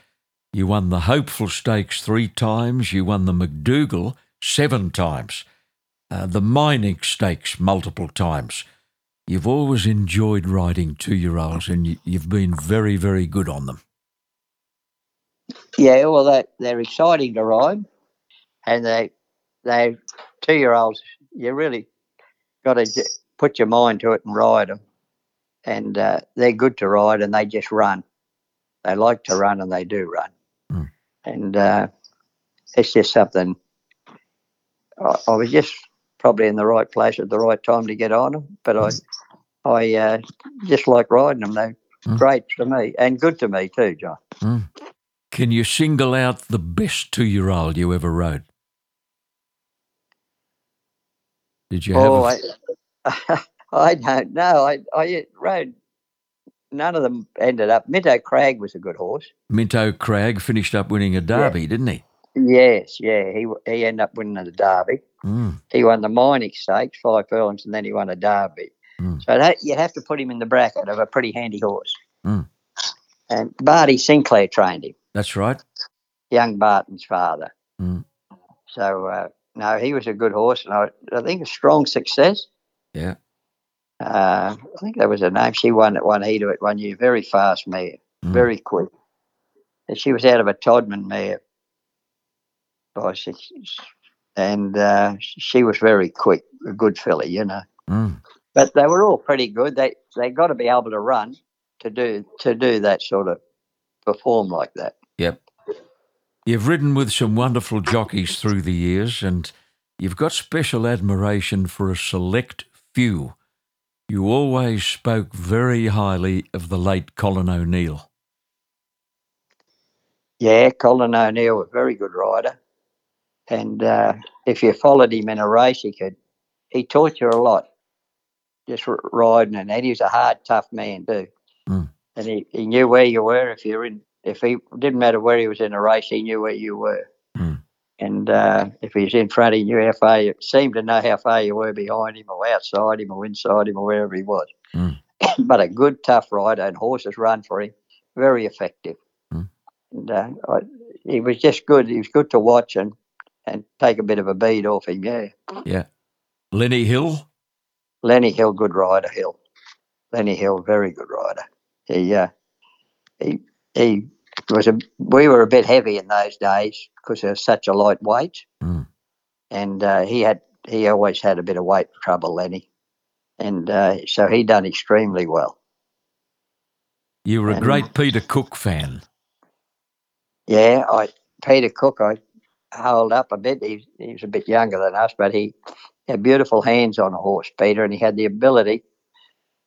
You won the Hopeful Stakes three times, you won the McDougall seven times, uh, the Mining Stakes multiple times. You've always enjoyed riding two year olds and you, you've been very, very good on them. Yeah, well, they they're exciting to ride, and they they two year olds. You really got to put your mind to it and ride them, and uh, they're good to ride, and they just run. They like to run, and they do run, Mm. and uh, it's just something. I, I was just probably in the right place at the right time to get on them, but I I uh, just like riding them. They're Mm. great to me and good to me too, John. Can you single out the best two year old you ever rode? Did you have Oh, a, I, I don't know. I, I rode. None of them ended up. Minto Crag was a good horse. Minto Crag finished up winning a derby, didn't he? Yes, yeah. He he ended up winning the Derby. Mm. He won the mining stakes, five furlongs, and then he won a Derby. Mm. So that, you have to put him in the bracket of a pretty handy horse. Mm. And Barty Sinclair trained him, That's right. young Barton's father. Mm. So uh, no, he was a good horse, and I, I think a strong success. Yeah. Uh, I think that was her name. She won at one heat of it one year. Very fast mare, Mm. very quick. And she was out of a Todman mare by six, and uh, she was very quick, a good filly, you know. Mm. But they were all pretty good. They they got to be able to run to do to do that sort of perform like that. Yep. You've ridden with some wonderful jockeys through the years, and you've got special admiration for a select few. You always spoke very highly of the late Colin O'Neill. Yeah, Colin O'Neill was a very good rider, and uh, if you followed him in a race, he could. He taught you a lot, just r- riding, and that. He was a hard, tough man too, Mm. and he, he knew where you were. If you're in, if he didn't matter where he was in a race, he knew where you were. Mm. And uh, if he was in front, he knew how far you seemed to know how far you were behind him, or outside him, or inside him, or wherever he was. Mm. but a good, tough rider, and horses run for him, very effective. Mm. And uh, I, he was just good. He was good to watch and and take a bit of a bead off him. Yeah, Yeah. Lenny Hill? Lenny Hill, good rider. Hill, Lenny Hill, very good rider. He uh, he he was a. We were a bit heavy in those days because there was such a light weight, Mm. and uh, he had he always had a bit of weight trouble, Lenny, and uh, so he done extremely well. You were a great Peter Cook fan. Yeah, I Peter Cook. I hold up a bit. He, he was a bit younger than us, but he had beautiful hands on a horse, Peter, and he had the ability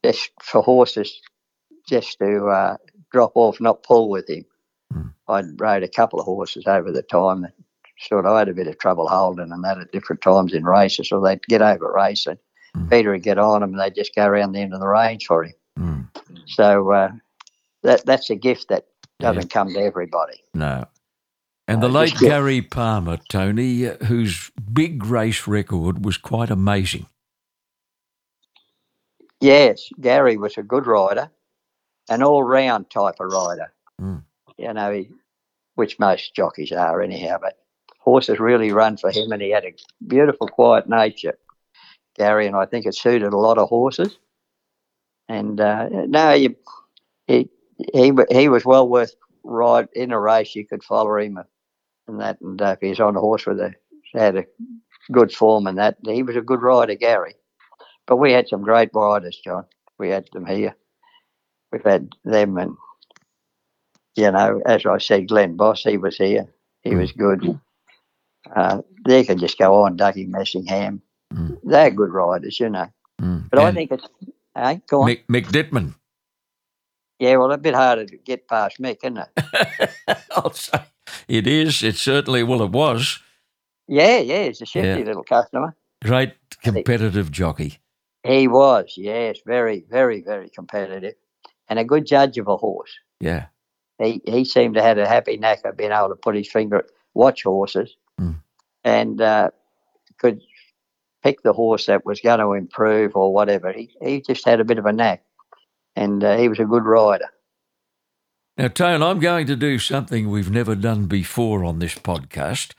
just for horses just to uh, drop off, not pull with him. Mm. I'd rode a couple of horses over the time that sort of I had a bit of trouble holding and that at different times in races, or they'd get over racing. Mm. Peter would get on them and they'd just go around the end of the range for him. Mm. So uh, that that's a gift that doesn't come to everybody. No. And the Uh, late Gary Palmer, Tony, whose big race record was quite amazing. Yes, Gary was a good rider, an all-round type of rider. Mm. You know, he, which most jockeys are anyhow. But horses really run for him, and he had a beautiful, quiet nature, Gary, and I think it suited a lot of horses. And uh, no, you, he he he was well worth ride in a race. You could follow him and that, and uh, he's on a horse with a had a good form and that, he was a good rider, Gary. But we had some great riders, John. We had them here. We've had them, and you know, as I said, Glen Boss, he was here. He was good. Uh, they can just go on, Ducky Messingham. Mm. They're good riders, you know. Mm. But I think it's, hey, go on. Mick, Mick Dittman. Yeah, well, a bit harder to get past Mick, isn't it? I'll say it is. It certainly, well, it was. Yeah, yeah, he's a shifty Yeah. little customer. Great competitive jockey. He was, yes, very, very, very competitive, and a good judge of a horse. Yeah. he he seemed to have a happy knack of being able to put his finger at watch horses Mm. and uh, could pick the horse that was going to improve or whatever. He he just had a bit of a knack, and uh, he was a good rider. Now, Tone, I'm going to do something we've never done before on this podcast,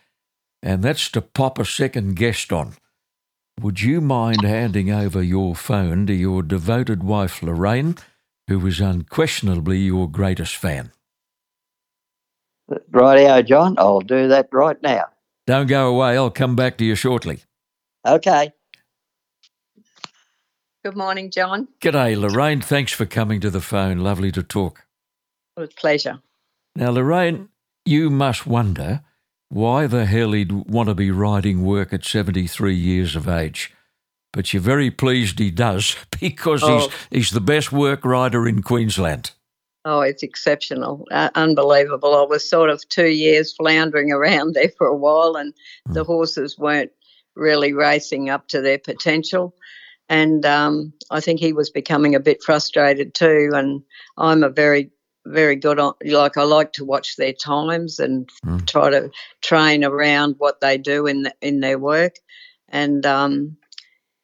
and that's to pop a second guest on. Would you mind handing over your phone to your devoted wife, Lorraine, who is unquestionably your greatest fan? Right, Rightio, John. I'll do that right now. Don't go away. I'll come back to you shortly. Okay. Good morning, John. G'day, Lorraine. Thanks for coming to the phone. Lovely to talk. With pleasure. Now, Lorraine, you must wonder why the hell he'd want to be riding work at 73 years of age. But you're very pleased he does because Oh. he's, he's the best work rider in Queensland. Oh, it's exceptional, uh, unbelievable. I was sort of two years floundering around there for a while, and the horses weren't really racing up to their potential. And um, I think he was becoming a bit frustrated too. And I'm a very, very good on, like, I like to watch their times and Mm. try to train around what they do in the, in their work. And um,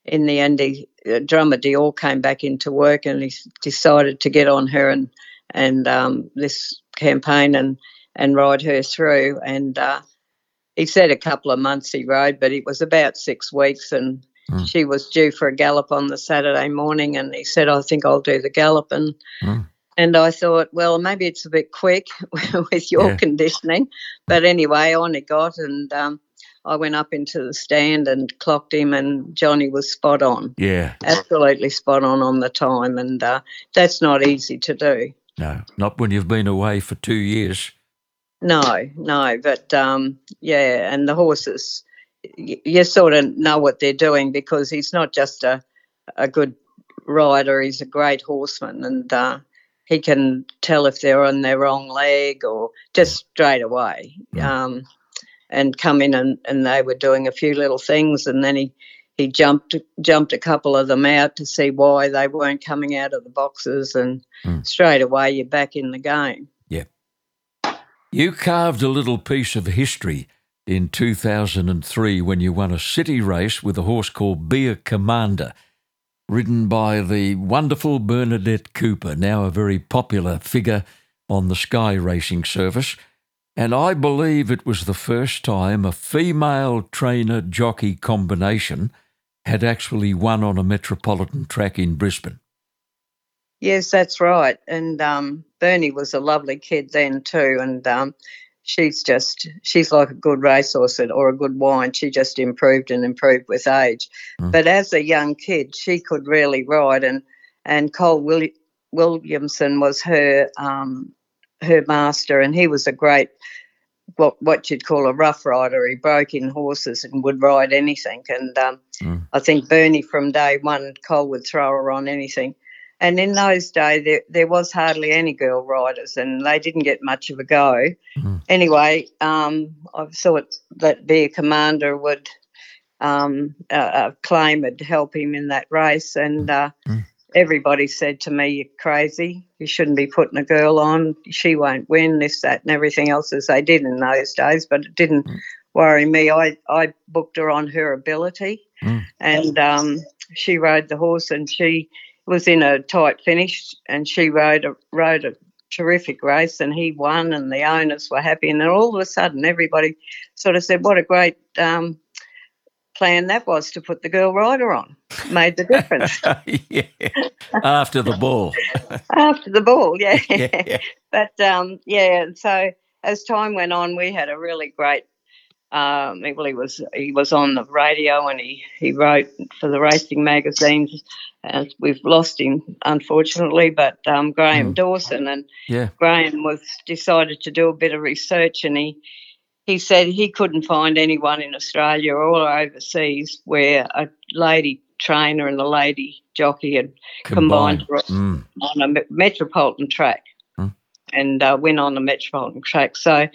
in the end, he, uh, drummer Dior came back into work and he decided to get on her and and um, this campaign and and ride her through. And uh, he said a couple of months he rode, but it was about six weeks, and Mm. she was due for a gallop on the Saturday morning, and he said, "I think I'll do the gallop." And Mm. And I thought, well, maybe it's a bit quick with your Yeah. conditioning, but anyway, on it got, and um, I went up into the stand and clocked him, and Johnny was spot on Yeah, absolutely spot on on the time, and uh, that's not easy to do. no, not when you've been away for two years. No, no, but um, yeah, and the horses, y- you sort of know what they're doing because he's not just a a good rider; he's a great horseman, and uh, he can tell if they're on their wrong leg or just straight away. Um, and come in and, and they were doing a few little things, and then he he jumped jumped a couple of them out to see why they weren't coming out of the boxes, and Mm. straight away you're back in the game. Yeah. You carved a little piece of history in 2003 when you won a city race with a horse called Be a Commander, ridden by the wonderful Bernadette Cooper, now a very popular figure on the Sky Racing service. And I believe it was the first time a female trainer jockey combination had actually won on a metropolitan track in Brisbane. Yes, that's right. And um, Bernie was a lovely kid then too. And um, she's just, she's like a good racehorse or a good wine. She just improved and improved with age. Mm. But as a young kid, she could really ride. And, and Cole Willi- Williamson was her, um, her master. And he was a great what what you'd call a rough rider. He broke in horses and would ride anything. And um, Mm. I think Bernie from day one, Cole would throw her on anything. And in those days, there, there was hardly any girl riders, and they didn't get much of a go. Mm. Anyway, um, I thought that a commander would um, uh, uh, claim would help him in that race, and uh, Mm. everybody said to me, "You're crazy. You shouldn't be putting a girl on. She won't win. This, that, and everything else as they did in those days." But it didn't Mm. worry me. I I booked her on her ability, Mm. and um, she rode the horse, and she was in a tight finish, and she rode a rode a terrific race, and he won, and the owners were happy, and then all of a sudden everybody sort of said, "What a great." Um, plan that was to put the girl rider on made the difference yeah. After the ball. after the ball yeah. Yeah. but um, yeah and so as time went on we had a really great um, well, he was he was on the radio and he, he wrote for the racing magazines. Uh, we've lost him unfortunately, but um, Graham Mm. Dawson and Yeah. Graham was decided to do a bit of research and he he said he couldn't find anyone in Australia or overseas where a lady trainer and a lady jockey had combined, Mm. on a metropolitan track Hmm. and uh, went on the metropolitan track. So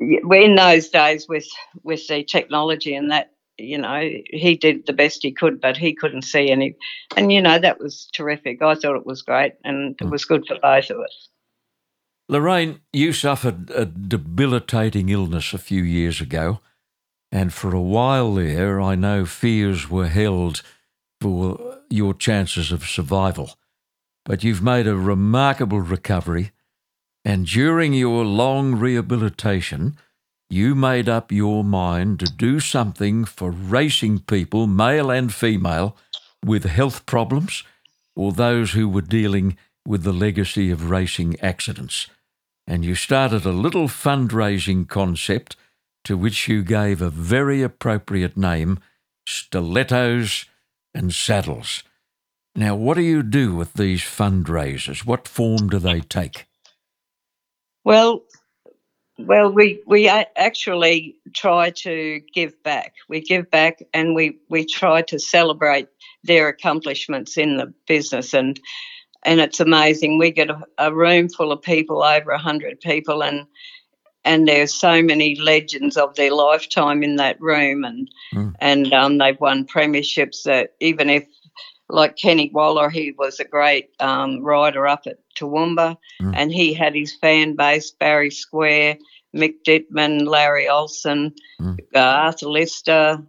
in those days with with the technology and that, you know, he did the best he could, but he couldn't see any. And you know that was terrific. I thought it was great, and it Hmm. was good for both of us. Lorraine, you suffered a debilitating illness a few years ago, and for a while there, I know fears were held for your chances of survival. But you've made a remarkable recovery, and during your long rehabilitation, you made up your mind to do something for racing people, male and female, with health problems or those who were dealing with the legacy of racing accidents and you started a little fundraising concept to which you gave a very appropriate name Stilettos and Saddles. Now, what do you do with these fundraisers? What form do they take? Well, well, we we actually try to give back. We give back, and we we try to celebrate their accomplishments in the business, and and it's amazing. We get a, a room full of people, over a hundred people, and and there's so many legends of their lifetime in that room, and Mm. and um, they've won premierships. That even if like Kenny Waller, he was a great um, rider up at Toowoomba, Mm. and he had his fan base, Barry Square, Mick Dittman, Larry Olson, Mm. uh, Arthur Lister.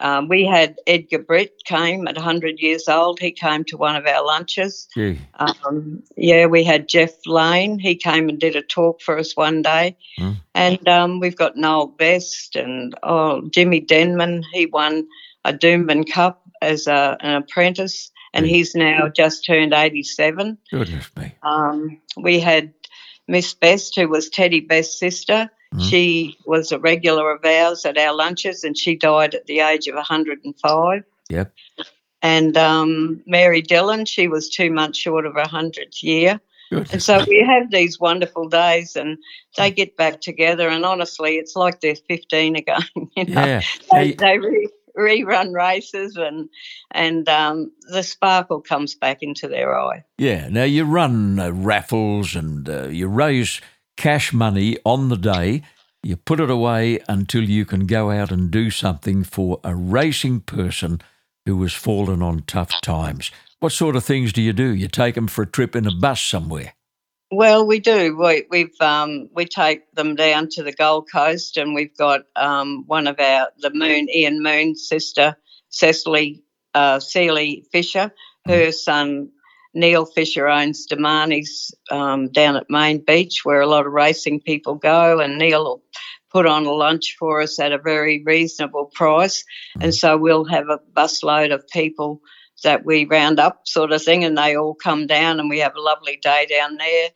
Um, we had Edgar Britt came at 100 years old. He came to one of our lunches. Um, yeah, we had Jeff Lane. He came and did a talk for us one day. Mm. And um, we've got Noel Best and oh, Jimmy Denman. He won a Doomben Cup as a, an apprentice, and he's now just turned 87. goodness me. Um, we had Miss Best, who was Teddy Best's sister. Mm. She was a regular of ours at our lunches, and she died at the age of 105. Yep. And um, Mary Dillon, she was two months short of her 100th year. And so we have these wonderful days, and they get back together. And honestly, it's like they're 15 again. You know? Yeah. They, Hey, they re- rerun races, and and um, the sparkle comes back into their eye. Yeah. Now you run uh, raffles and uh, you raise cash money on the day. You put it away until you can go out and do something for a racing person who has fallen on tough times. What sort of things do you do? You take them for a trip in a bus somewhere. Well, we do. We, we've um, we take them down to the Gold Coast, and we've got um, one of our the Moon Ian Moon's sister Cecily uh, Seeley Fisher. Her son Neil Fisher owns Damani's um, down at Main Beach, where a lot of racing people go, and Neil will put on a lunch for us at a very reasonable price, and so we'll have a busload of people that we round up sort of thing and they all come down and we have a lovely day down there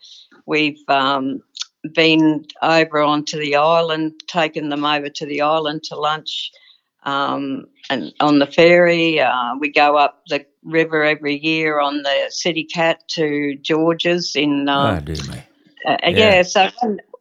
we've um, been over onto the island taken them over to the island to lunch um, and on the ferry uh, we go up the river every year on the city cat to george's in oh, um, dear me. uh, Yeah. yeah. so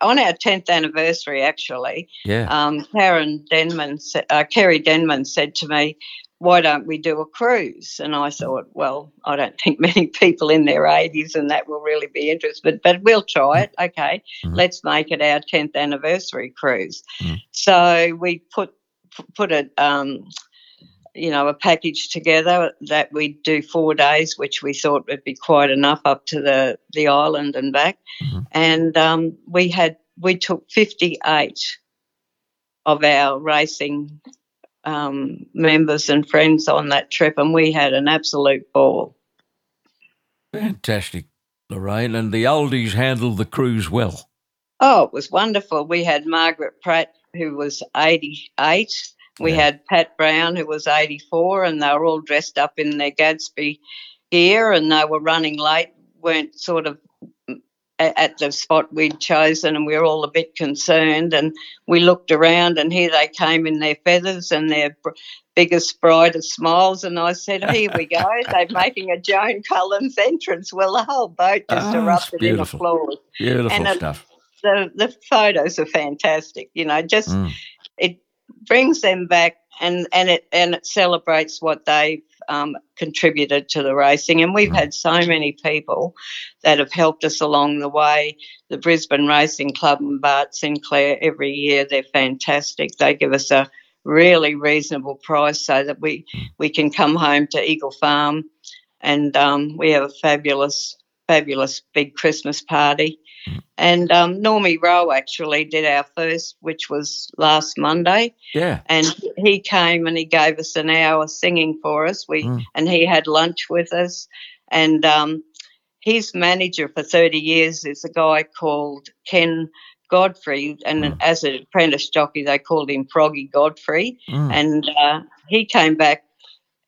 on our 10th anniversary, actually, Yeah. um, Karen Denman, uh, Kerry Denman said to me, why don't we do a cruise? And I thought, well, I don't think many people in their 80s and that will really be interested, but we'll try it. Okay, Mhm. let's make it our 10th anniversary cruise. Mhm. So we put put a um, you know a package together that we'd do four days, which we thought would be quite enough up to the the island and back. Mhm. And um, we had we took 58 of our racing um, members and friends on that trip, and we had an absolute ball. Fantastic, Lorraine. And the oldies handled the cruise well. Oh, it was wonderful. We had Margaret Pratt, who was 88. We Yeah. had Pat Brown, who was 84, and they were all dressed up in their Gatsby gear and they were running late, weren't sort of at the spot we'd chosen, and we were all a bit concerned. And we looked around, and here they came in their feathers and their br- biggest, brightest smiles. And I said, Here we go. They're making a Joan Collins entrance. Well, the whole boat just Oh, erupted in applause Beautiful And, stuff. the the photos are fantastic. You know, just Mm. it brings them back and and it and it celebrates what they've um, contributed to the racing. And we've had so many people that have helped us along the way. The Brisbane Racing Club and Bart Sinclair every year they're fantastic. They give us a really reasonable price so that we we can come home to Eagle Farm and um, we have a fabulous fabulous big Christmas party. And um, Normie Rowe actually did our first, which was last Monday, Yeah. and he came and he gave us an hour singing for us. We Mm. and he had lunch with us, and um, his manager for thirty years is a guy called Ken Godfrey, and Mm. as an apprentice jockey they called him Froggy Godfrey, Mm. and uh, he came back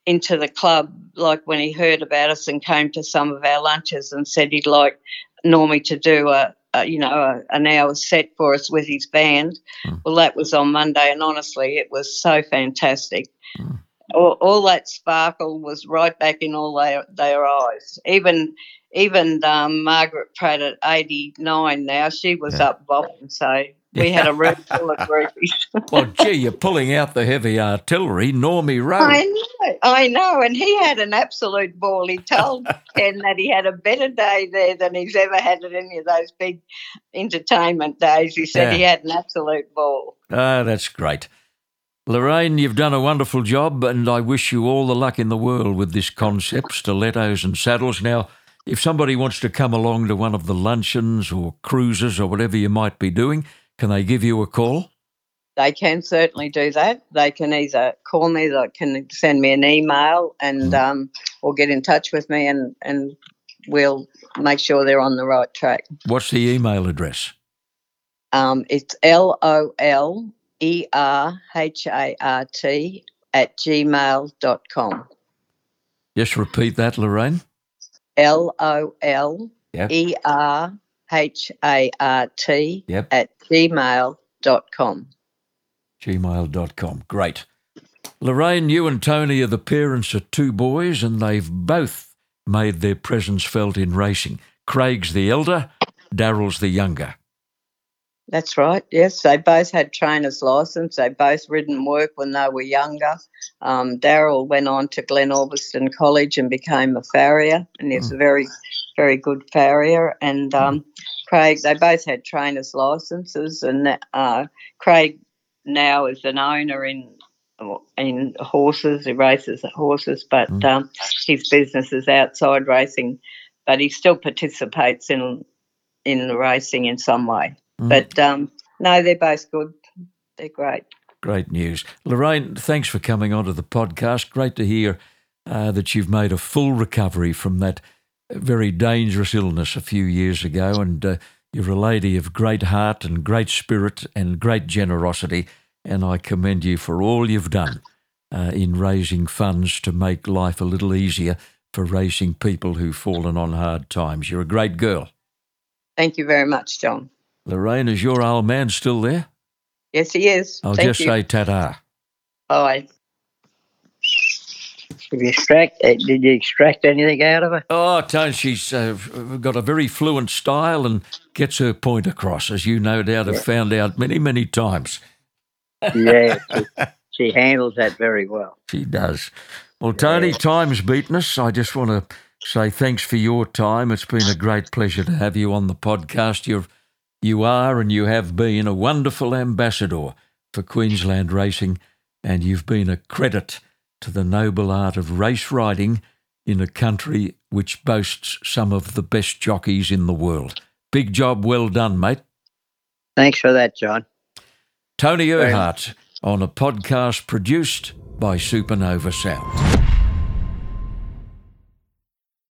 into the club like when he heard about us and came to some of our lunches and said he'd like Normie to do a, a you know a, an hour set for us with his band. Mm. Well, that was on Monday, and honestly, it was so fantastic. Mm. All, all that sparkle was right back in all their, their eyes. Even even um, Margaret Pratt at eighty nine now, she was Yeah. up bopping. So we had a room full of groupies. Well, gee, you're pulling out the heavy artillery, Normie Rowe. I know, I know, and he had an absolute ball. He told Ken that he had a better day there than he's ever had at any of those big entertainment days. He said Yeah. he had an absolute ball. Ah, that's great. Lorraine, you've done a wonderful job, and I wish you all the luck in the world with this concept, stilettos and saddles. Now, if somebody wants to come along to one of the luncheons or cruises or whatever you might be doing, can they give you a call? They can certainly do that. They can either call me, they can send me an email, and um, or get in touch with me, and and we'll make sure they're on the right track. What's the email address? Um, it's L O L E R H A R T at gmail.com. Just repeat that, Lorraine. L O L. E R H A R T Yep. at gmail.com. gmail.com. Great. Lorraine, you and Tony are the parents of two boys, and they've both made their presence felt in racing. Craig's the elder, Daryl's the younger. That's right. Yes, they both had trainer's license. They both ridden work when they were younger. Um, Daryl went on to Glen Albiston College and became a farrier, and he's a very, very good farrier. And um, Craig, they both had trainer's licenses, and uh, Craig now is an owner in in horses. He races horses, but Mm. um, his business is outside racing. But he still participates in in the racing in some way. Mm. But um, no, they're both good. They're great. Great news. Lorraine, thanks for coming onto the podcast. Great to hear uh, that you've made a full recovery from that very dangerous illness a few years ago. And uh, you're a lady of great heart and great spirit and great generosity. And I commend you for all you've done uh, in raising funds to make life a little easier for racing people who've fallen on hard times. You're a great girl. Thank you very much, John. Lorraine, is your old man still there? Yes, he is. I'll Thank just you. say ta-da. Bye. Have you extract? uh, Did you extract anything out of her? Oh, Tony, she's uh, got a very fluent style and gets her point across, as you no doubt have found out many, many times. Yeah, she, she handles that very well. She does. Well, Tony, time's beaten us. I just want to say thanks for your time. It's been a great pleasure to have you on the podcast. You're, you are and you have been a wonderful ambassador for Queensland racing, and you've been a credit to the noble art of race riding in a country which boasts some of the best jockeys in the world. Big job well done, mate. Thanks for that, John. Tony Erhart on a podcast produced by Supernova Sound.